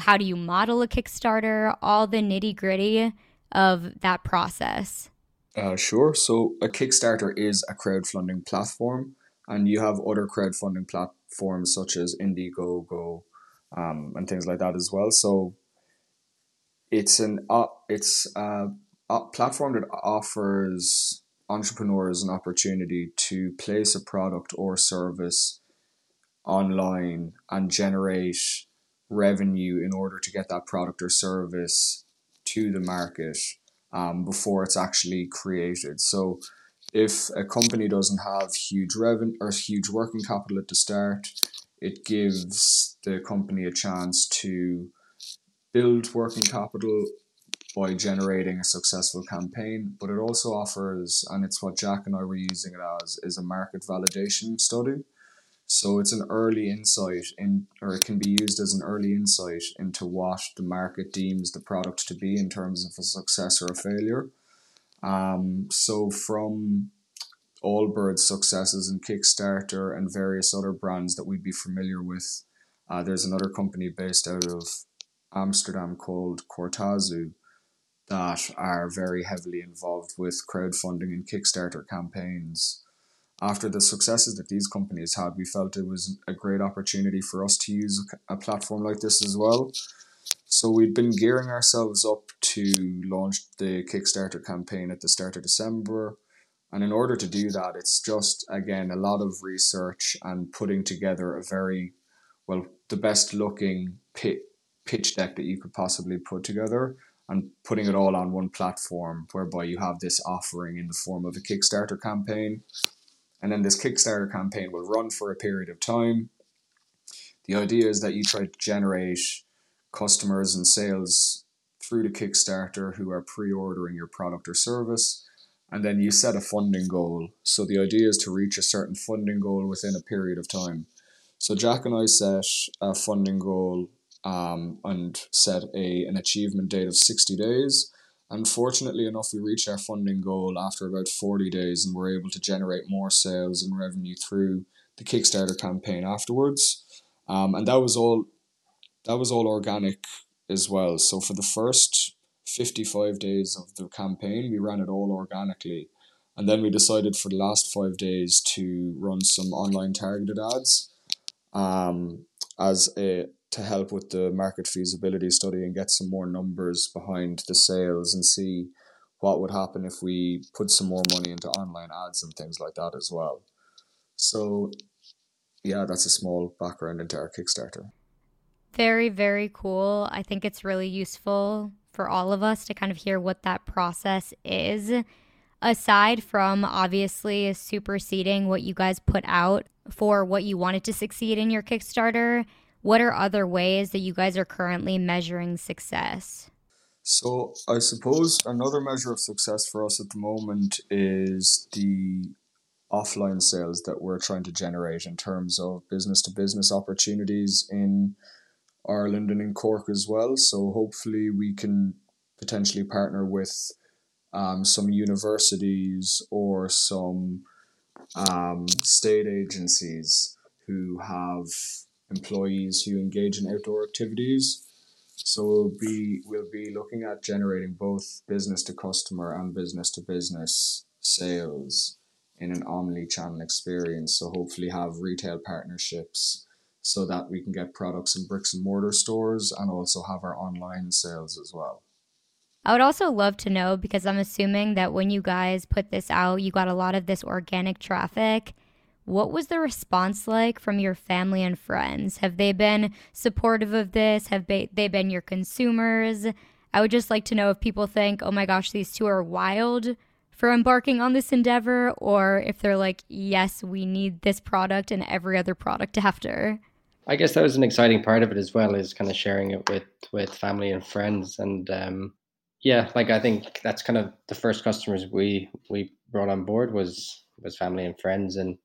How do you model a Kickstarter? All the nitty gritty of that process. Uh, sure. So a Kickstarter is a crowdfunding platform, and you have other crowdfunding platforms such as Indiegogo, um, and things like that as well. So it's an uh, it's a, a platform that offers entrepreneurs an opportunity to place a product or service online and generate revenue in order to get that product or service to the market um, before it's actually created. So if a company doesn't have huge revenue or huge working capital at the start, it gives the company a chance to build working capital by generating a successful campaign, but it also offers, and it's what Jack and I were using it as, is a market validation study. So it's an early insight in, or it can be used as an early insight into what the market deems the product to be in terms of a success or a failure. Um, so from Allbirds' successes in Kickstarter and various other brands that we'd be familiar with, uh, there's another company based out of Amsterdam called Cortazu that are very heavily involved with crowdfunding and Kickstarter campaigns after the successes that these companies had, we felt it was a great opportunity for us to use a platform like this as well. So we'd been gearing ourselves up to launch the Kickstarter campaign at the start of December. And in order to do that, it's just, again, a lot of research and putting together a very, well, the best looking pitch deck that you could possibly put together and putting it all on one platform whereby you have this offering in the form of a Kickstarter campaign and then this Kickstarter campaign will run for a period of time. The idea is that you try to generate customers and sales through the Kickstarter who are pre ordering your product or service. And then you set a funding goal. So the idea is to reach a certain funding goal within a period of time. So Jack and I set a funding goal um, and set a an achievement date of 60 days. Unfortunately enough, we reached our funding goal after about 40 days and were able to generate more sales and revenue through the Kickstarter campaign afterwards. Um, and that was all that was all organic as well. So for the first 55 days of the campaign, we ran it all organically. And then we decided for the last five days to run some online targeted ads um, as a to help with the market feasibility study and get some more numbers behind the sales and see what would happen if we put some more money into online ads and things like that as well. So, yeah, that's a small background into our Kickstarter. Very, very cool. I think it's really useful for all of us to kind of hear what that process is. Aside from obviously superseding what you guys put out for what you wanted to succeed in your Kickstarter, what are other ways that you guys are currently measuring success? So, I suppose another measure of success for us at the moment is the offline sales that we're trying to generate in terms of business to business opportunities in Ireland and in Cork as well. So, hopefully, we can potentially partner with um, some universities or some um, state agencies who have employees who engage in outdoor activities. So we'll be we'll be looking at generating both business to customer and business to business sales in an omni-channel experience. So hopefully have retail partnerships so that we can get products in bricks and mortar stores and also have our online sales as well. I would also love to know because I'm assuming that when you guys put this out, you got a lot of this organic traffic. What was the response like from your family and friends? Have they been supportive of this? Have they, been your consumers? I would just like to know if people think, oh my gosh, these two are wild for embarking on this endeavor, or if they're like, yes, we need this product and every other product after. I guess that was an exciting part of it as well, is kind of sharing it with with family and friends, and um, yeah, like I think that's kind of the first customers we we brought on board was was family and friends, and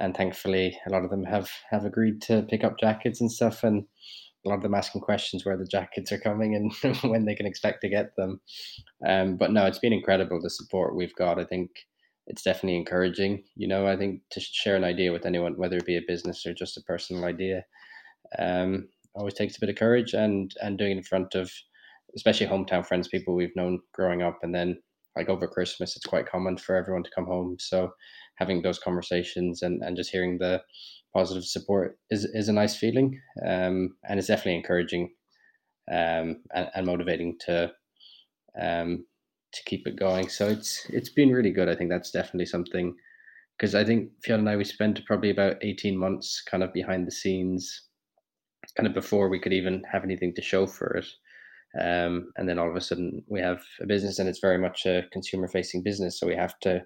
and thankfully a lot of them have have agreed to pick up jackets and stuff and a lot of them asking questions where the jackets are coming and when they can expect to get them. Um, but no it's been incredible the support we've got. I think it's definitely encouraging you know i think to share an idea with anyone whether it be a business or just a personal idea um, always takes a bit of courage and and doing it in front of especially hometown friends people we've known growing up and then like over christmas it's quite common for everyone to come home. So having those conversations and, and just hearing the positive support is, is a nice feeling um, and it's definitely encouraging um, and, and motivating to um, to keep it going. So it's it's been really good. I think that's definitely something because I think Fionn and I we spent probably about eighteen months kind of behind the scenes, kind of before we could even have anything to show for it. Um, and then all of a sudden we have a business and it's very much a consumer facing business. So we have to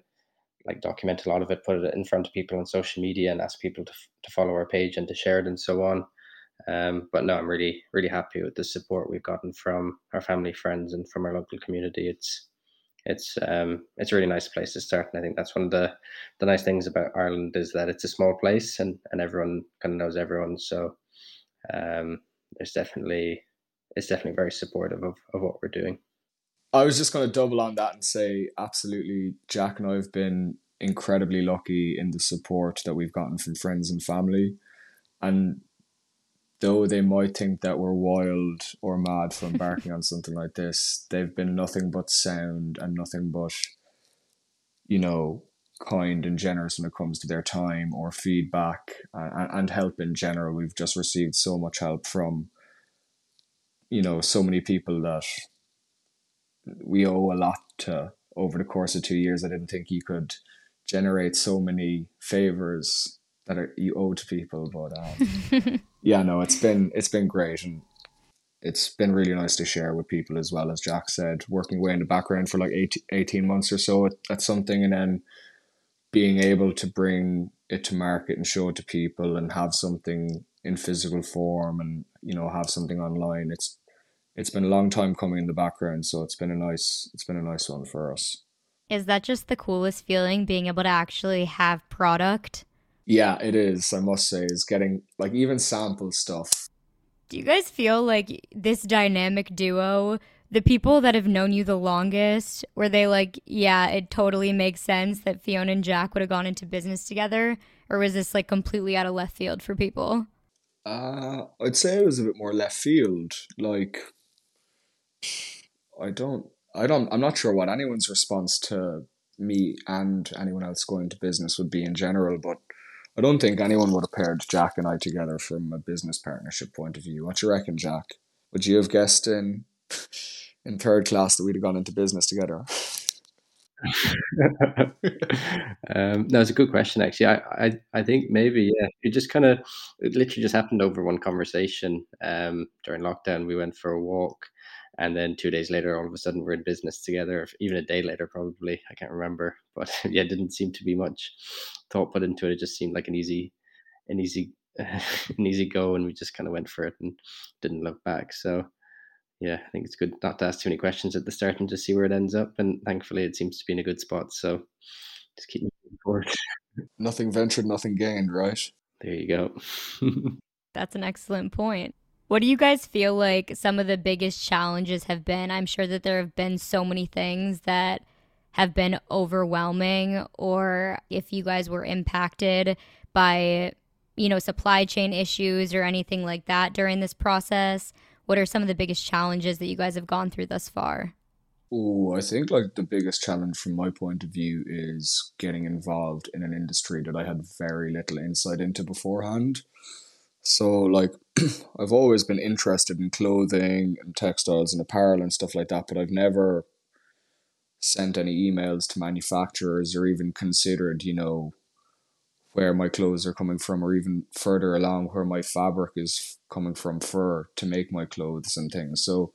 like document a lot of it, put it in front of people on social media and ask people to, to follow our page and to share it and so on. Um, but no, I'm really, really happy with the support we've gotten from our family, friends, and from our local community. It's, it's, um, it's a really nice place to start, and I think that's one of the, the nice things about Ireland is that it's a small place, and and everyone kind of knows everyone. So, um, there's definitely, it's definitely very supportive of, of what we're doing. I was just going to double on that and say, absolutely, Jack and I have been incredibly lucky in the support that we've gotten from friends and family. And though they might think that we're wild or mad for embarking on something like this, they've been nothing but sound and nothing but, you know, kind and generous when it comes to their time or feedback and, and help in general. We've just received so much help from, you know, so many people that we owe a lot to over the course of two years. I didn't think you could generate so many favors that are, you owe to people, but um, yeah, no, it's been it's been great and it's been really nice to share with people as well as Jack said, working away in the background for like 18 months or so at, at something and then being able to bring it to market and show it to people and have something in physical form and you know have something online it's it's been a long time coming in the background, so it's been a nice it's been a nice one for us. Is that just the coolest feeling being able to actually have product? Yeah, it is. I must say, is getting like even sample stuff. Do you guys feel like this dynamic duo, the people that have known you the longest, were they like, yeah, it totally makes sense that Fionn and Jack would have gone into business together, or was this like completely out of left field for people? Uh, I'd say it was a bit more left field. Like I don't I don't I'm not sure what anyone's response to me and anyone else going to business would be in general, but I don't think anyone would have paired Jack and I together from a business partnership point of view. What you reckon, Jack? Would you have guessed in in third class that we'd have gone into business together? um, no, it's a good question. Actually, I, I, I think maybe yeah. It just kind of, it literally just happened over one conversation. Um, during lockdown, we went for a walk, and then two days later all of a sudden we're in business together even a day later probably i can't remember but yeah it didn't seem to be much thought put into it. It just seemed like an easy an easy an easy go and we just kind of went for it and didn't look back. So yeah i think it's good not to ask too many questions at the start and just see where it ends up and thankfully it seems to be in a good spot so just keep moving forward. Nothing ventured nothing gained right? There you go. That's an excellent point what do you guys feel like some of the biggest challenges have been? I'm sure that there have been so many things that have been overwhelming, or if you guys were impacted by, you know, supply chain issues or anything like that during this process. What are some of the biggest challenges that you guys have gone through thus far? Oh, I think like the biggest challenge from my point of view is getting involved in an industry that I had very little insight into beforehand. So like I've always been interested in clothing and textiles and apparel and stuff like that, but I've never sent any emails to manufacturers or even considered, you know, where my clothes are coming from or even further along where my fabric is coming from for to make my clothes and things. So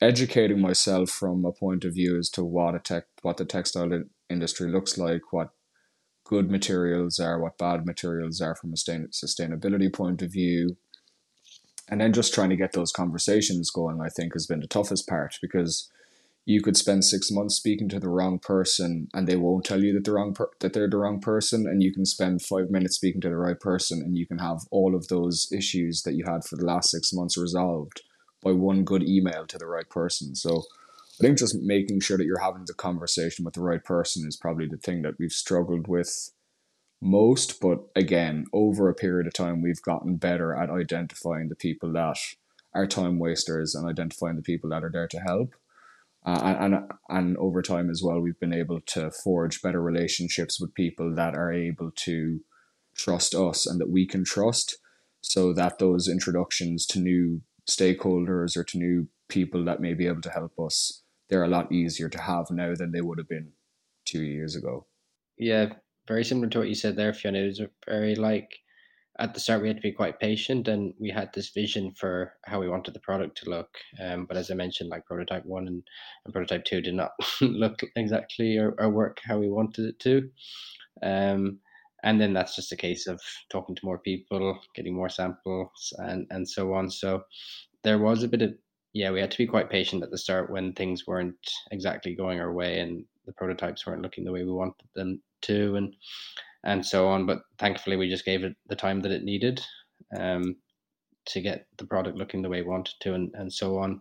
educating myself from a point of view as to what a tech what the textile industry looks like, what good materials are, what bad materials are from a sustainability point of view. And then just trying to get those conversations going, I think, has been the toughest part because you could spend six months speaking to the wrong person and they won't tell you that the wrong per- that they're the wrong person and you can spend five minutes speaking to the right person and you can have all of those issues that you had for the last six months resolved by one good email to the right person so I think just making sure that you're having the conversation with the right person is probably the thing that we've struggled with most. But again, over a period of time, we've gotten better at identifying the people that are time wasters and identifying the people that are there to help. Uh, and, and and over time as well, we've been able to forge better relationships with people that are able to trust us and that we can trust, so that those introductions to new stakeholders or to new people that may be able to help us they're a lot easier to have now than they would have been two years ago. Yeah, very similar to what you said there, Fionn. It was very like at the start we had to be quite patient and we had this vision for how we wanted the product to look. Um, but as I mentioned, like prototype one and, and prototype two did not look exactly or, or work how we wanted it to. Um, and then that's just a case of talking to more people, getting more samples, and and so on. So there was a bit of yeah, we had to be quite patient at the start when things weren't exactly going our way and the prototypes weren't looking the way we wanted them to, and and so on. But thankfully, we just gave it the time that it needed um, to get the product looking the way we wanted to, and, and so on.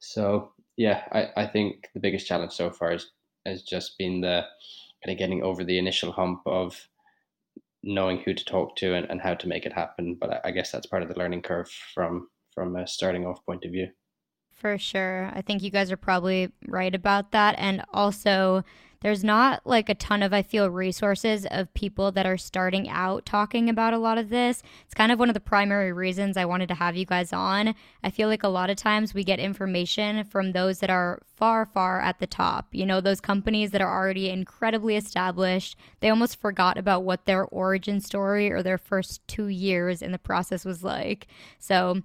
So yeah, I, I think the biggest challenge so far is has just been the kind of getting over the initial hump of knowing who to talk to and, and how to make it happen. But I, I guess that's part of the learning curve from from a starting off point of view. For sure. I think you guys are probably right about that. And also, there's not like a ton of, I feel, resources of people that are starting out talking about a lot of this. It's kind of one of the primary reasons I wanted to have you guys on. I feel like a lot of times we get information from those that are far, far at the top. You know, those companies that are already incredibly established. They almost forgot about what their origin story or their first two years in the process was like. So,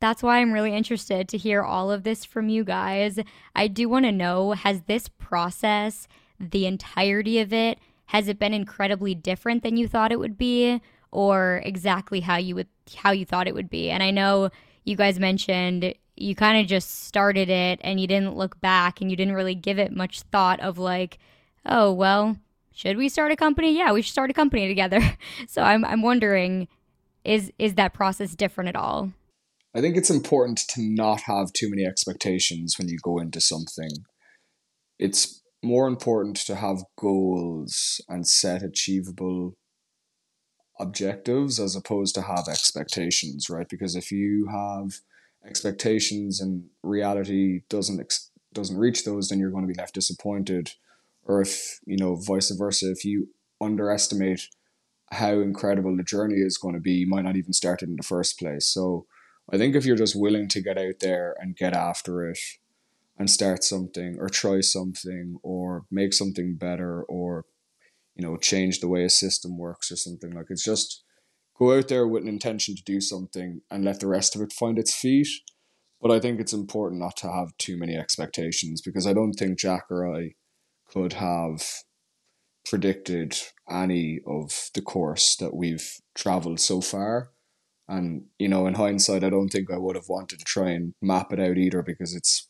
that's why I'm really interested to hear all of this from you guys. I do want to know has this process the entirety of it? Has it been incredibly different than you thought it would be or exactly how you would how you thought it would be? And I know you guys mentioned you kind of just started it and you didn't look back and you didn't really give it much thought of like, oh, well, should we start a company? Yeah, we should start a company together. so I'm I'm wondering is is that process different at all? I think it's important to not have too many expectations when you go into something. It's more important to have goals and set achievable objectives as opposed to have expectations, right? Because if you have expectations and reality doesn't ex- doesn't reach those, then you're going to be left disappointed. Or if you know, vice versa, if you underestimate how incredible the journey is going to be, you might not even start it in the first place. So I think if you're just willing to get out there and get after it and start something or try something or make something better or you know change the way a system works or something like it's just go out there with an intention to do something and let the rest of it find its feet. But i think it's important not to have too many expectations because i don't think jack or i could have predicted any of the course that we've traveled so far and you know in hindsight i don't think i would have wanted to try and map it out either because it's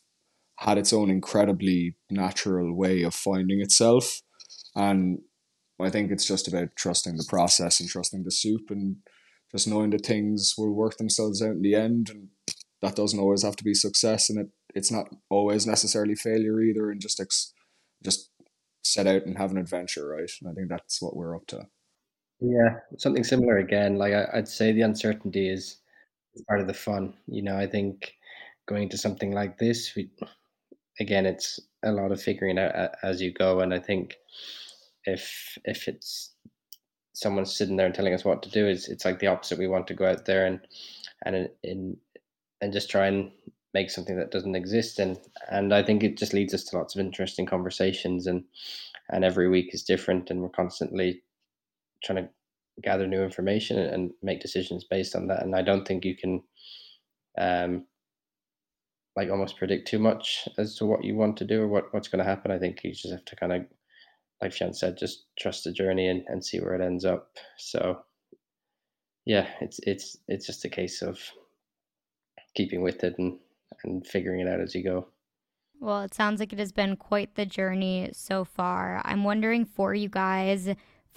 had its own incredibly natural way of finding itself. And I think it's just about trusting the process and trusting the soup and just knowing that things will work themselves out in the end. And that doesn't always have to be success, and it it's not always necessarily failure either. And just ex- just set out and have an adventure, right? And I think that's what we're up to. Yeah, something similar again. Like I, would say, the uncertainty is part of the fun. You know, I think going into something like this, we again, it's a lot of figuring out as you go. And I think if if it's someone sitting there and telling us what to do, is it's like the opposite. We want to go out there and and in and just try and make something that doesn't exist. And and I think it just leads us to lots of interesting conversations. And and every week is different, and we're constantly trying to gather new information and make decisions based on that. And I don't think you can um, like almost predict too much as to what you want to do or what, what's going to happen. I think you just have to kind of, like Sean said, just trust the journey and, and see where it ends up. So yeah, it's it's it's just a case of keeping with it and, and figuring it out as you go. Well, it sounds like it has been quite the journey so far. I'm wondering for you guys,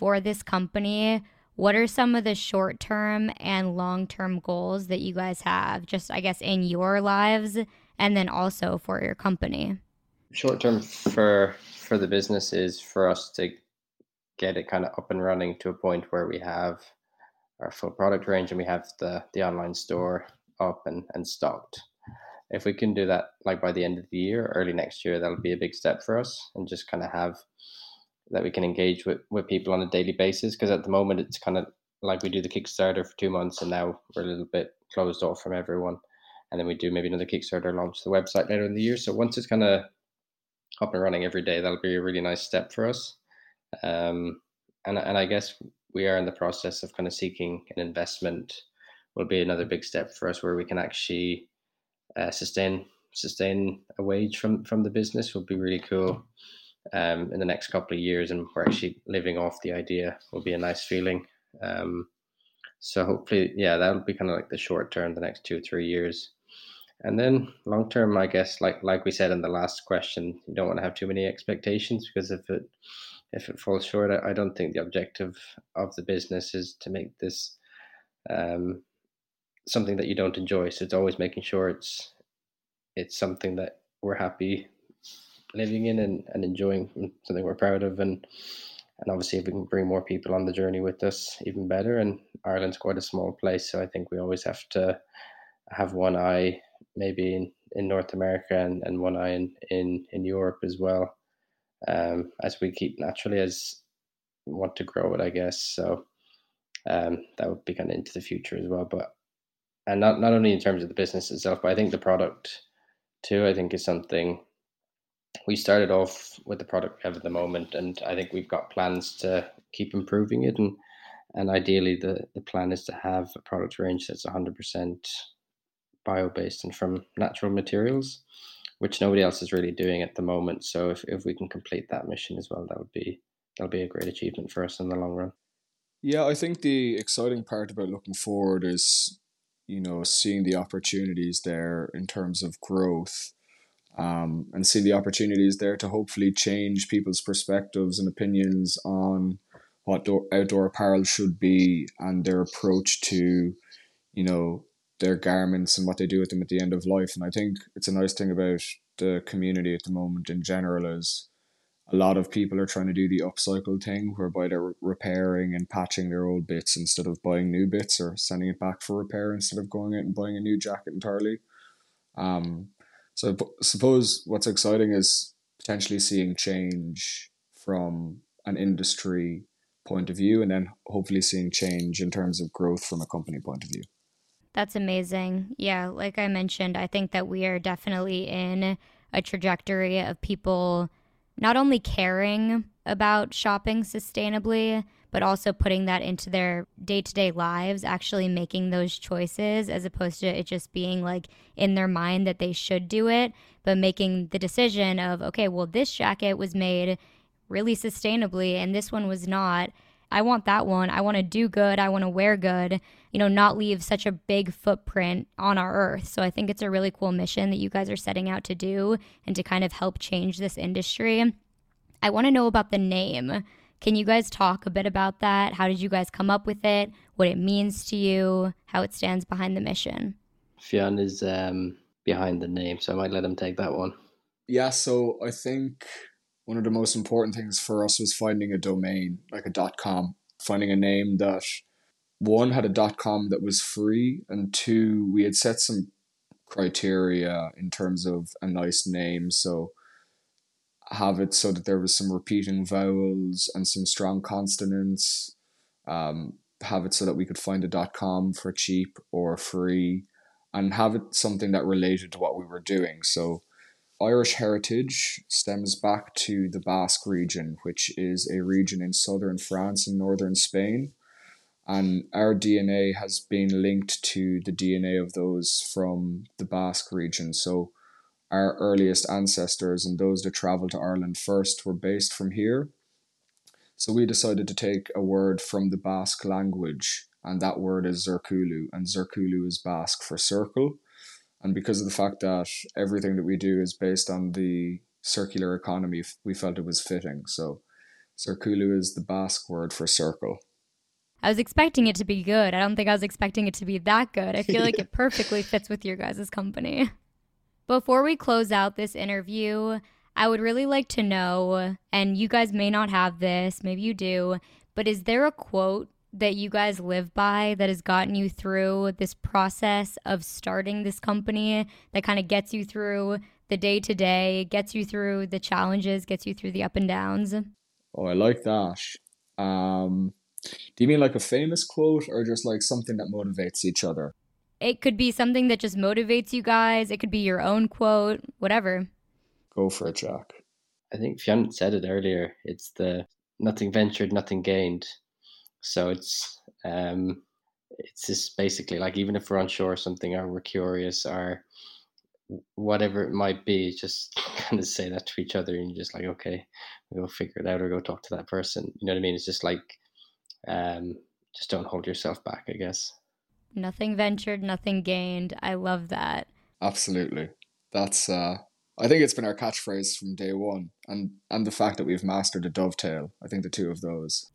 for this company, what are some of the short term and long term goals that you guys have, just I guess in your lives and then also for your company? Short term for for the business is for us to get it kind of up and running to a point where we have our full product range and we have the the online store up and, and stocked. If we can do that like by the end of the year, early next year, that'll be a big step for us and just kind of have that we can engage with, with people on a daily basis. Because at the moment it's kind of like we do the Kickstarter for two months and now we're a little bit closed off from everyone and then we do maybe another Kickstarter launch the website later in the year. So once it's kind of up and running every day, that'll be a really nice step for us. Um, and and I guess we are in the process of kind of seeking an investment. Will be another big step for us where we can actually uh, sustain sustain a wage from from the business. Would be really cool um, in the next couple of years, and we're actually living off the idea. Will be a nice feeling. Um, so hopefully, yeah, that'll be kind of like the short term, the next two or three years. And then long term, I guess, like like we said in the last question, you don't want to have too many expectations because if it if it falls short, I, I don't think the objective of the business is to make this um, something that you don't enjoy. So it's always making sure it's it's something that we're happy living in and, and enjoying, something we're proud of, and and obviously if we can bring more people on the journey with us, even better. And Ireland's quite a small place, so I think we always have to have one eye maybe in, in North America and, and one eye in, in, in Europe as well um, as we keep naturally as want to grow it, I guess. So um, that would be kind of into the future as well. But and not not only in terms of the business itself, but I think the product too. I think is something we started off with the product we have at the moment, and I think we've got plans to keep improving it. And and ideally, the the plan is to have a product range that's one hundred percent bio based and from natural materials which nobody else is really doing at the moment. So if, if we can complete that mission as well, that would be that'll be a great achievement for us in the long run. Yeah, I think the exciting part about looking forward is, you know, seeing the opportunities there in terms of growth, um, and see the opportunities there to hopefully change people's perspectives and opinions on what do- outdoor apparel should be and their approach to, you know, their garments and what they do with them at the end of life. And I think it's a nice thing about the community at the moment in general is a lot of people are trying to do the upcycle thing whereby they're repairing and patching their old bits instead of buying new bits or sending it back for repair instead of going out and buying a new jacket entirely. Um, so suppose what's exciting is potentially seeing change from an industry point of view and then hopefully seeing change in terms of growth from a company point of view. That's amazing. Yeah, like I mentioned, I think that we are definitely in a trajectory of people not only caring about shopping sustainably, but also putting that into their day to day lives, actually making those choices as opposed to it just being like in their mind that they should do it, but making the decision of, okay, well, this jacket was made really sustainably and this one was not. I want that one. I want to do good. I want to wear good, you know, not leave such a big footprint on our earth. So I think it's a really cool mission that you guys are setting out to do and to kind of help change this industry. I want to know about the name. Can you guys talk a bit about that? How did you guys come up with it? What it means to you? How it stands behind the mission? Fionn is um, behind the name, so I might let him take that one. Yeah, so I think one of the most important things for us was finding a domain, like a dot com, finding a name that one had a dot com that was free, and two, we had set some criteria in terms of a nice name. So have it so that there was some repeating vowels and some strong consonants. Um, have it so that we could find a com for cheap or free, and have it something that related to what we were doing. So Irish heritage stems back to the Basque region, which is a region in southern France and northern Spain. And our DNA has been linked to the DNA of those from the Basque region. So our earliest ancestors and those that travelled to Ireland first were based from here. So we decided to take a word from the Basque language, and that word is Zirkulu, and Zirkulu is Basque for circle. And because of the fact that everything that we do is based on the circular economy, we felt it was fitting. So, Zirkulu is the Basque word for circle. I was expecting it to be good. I don't think I was expecting it to be that good. I feel like it perfectly fits with your guys' company. Before we close out this interview, I would really like to know, and you guys may not have this, maybe you do, but is there a quote that you guys live by that has gotten you through this process of starting this company that kind of gets you through the day to day, gets you through the challenges, gets you through the up and downs? Oh, I like that. Um, do you mean like a famous quote or just like something that motivates each other? It could be something that just motivates you guys. It could be your own quote, whatever. Go for it, Jack. I think Fionn said it earlier. It's the nothing ventured, nothing gained. So it's um, it's just basically like even if we're unsure of something or we're curious or whatever it might be, just kind of say that to each other and just like, okay, we'll go figure it out or go talk to that person. You know what I mean? It's just like, um, just don't hold yourself back, I guess. Nothing ventured, nothing gained. I love that. Absolutely. That's uh I think it's been our catchphrase from day one, and and the fact that we've mastered a dovetail. I think the two of those.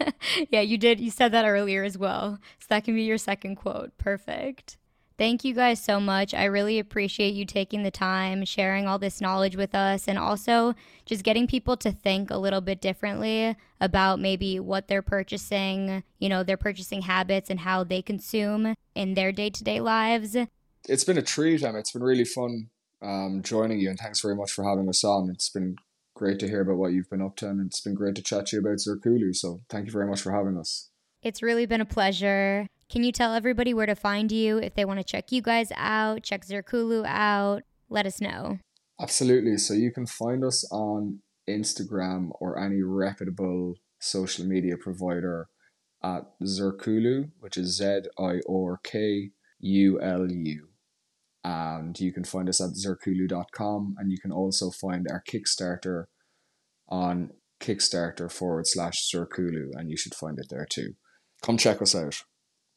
yeah, you did. You said that earlier as well, so that can be your second quote. Perfect. Thank you guys so much. I really appreciate you taking the time, sharing all this knowledge with us, and also just getting people to think a little bit differently about maybe what they're purchasing, you know, their purchasing habits and how they consume in their day to day lives. It's been a treat, Emma. It's been really fun um, joining you, and thanks very much for having us on. It's been great to hear about what you've been up to, and it's been great to chat to you about Zirkulu. So thank you very much for having us. It's really been a pleasure. Can you tell everybody where to find you if they want to check you guys out, check Zirkulu out? Let us know. Absolutely. So you can find us on Instagram or any reputable social media provider at Zirkulu, which is Z I O K U L U. And you can find us at zirkulu.com and you can also find our Kickstarter on Kickstarter forward slash Zirkulu and you should find it there too. Come check us out.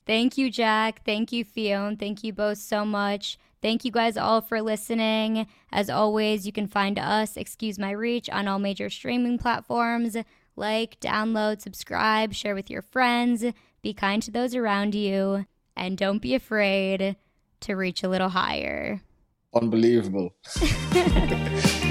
Thank you, Jack. Thank you, Fionn. Thank you both so much. Thank you guys all for listening. As always, you can find us, Excuse My Reach, on all major streaming platforms. Like, download, subscribe, share with your friends, be kind to those around you, and don't be afraid to reach a little higher. Unbelievable.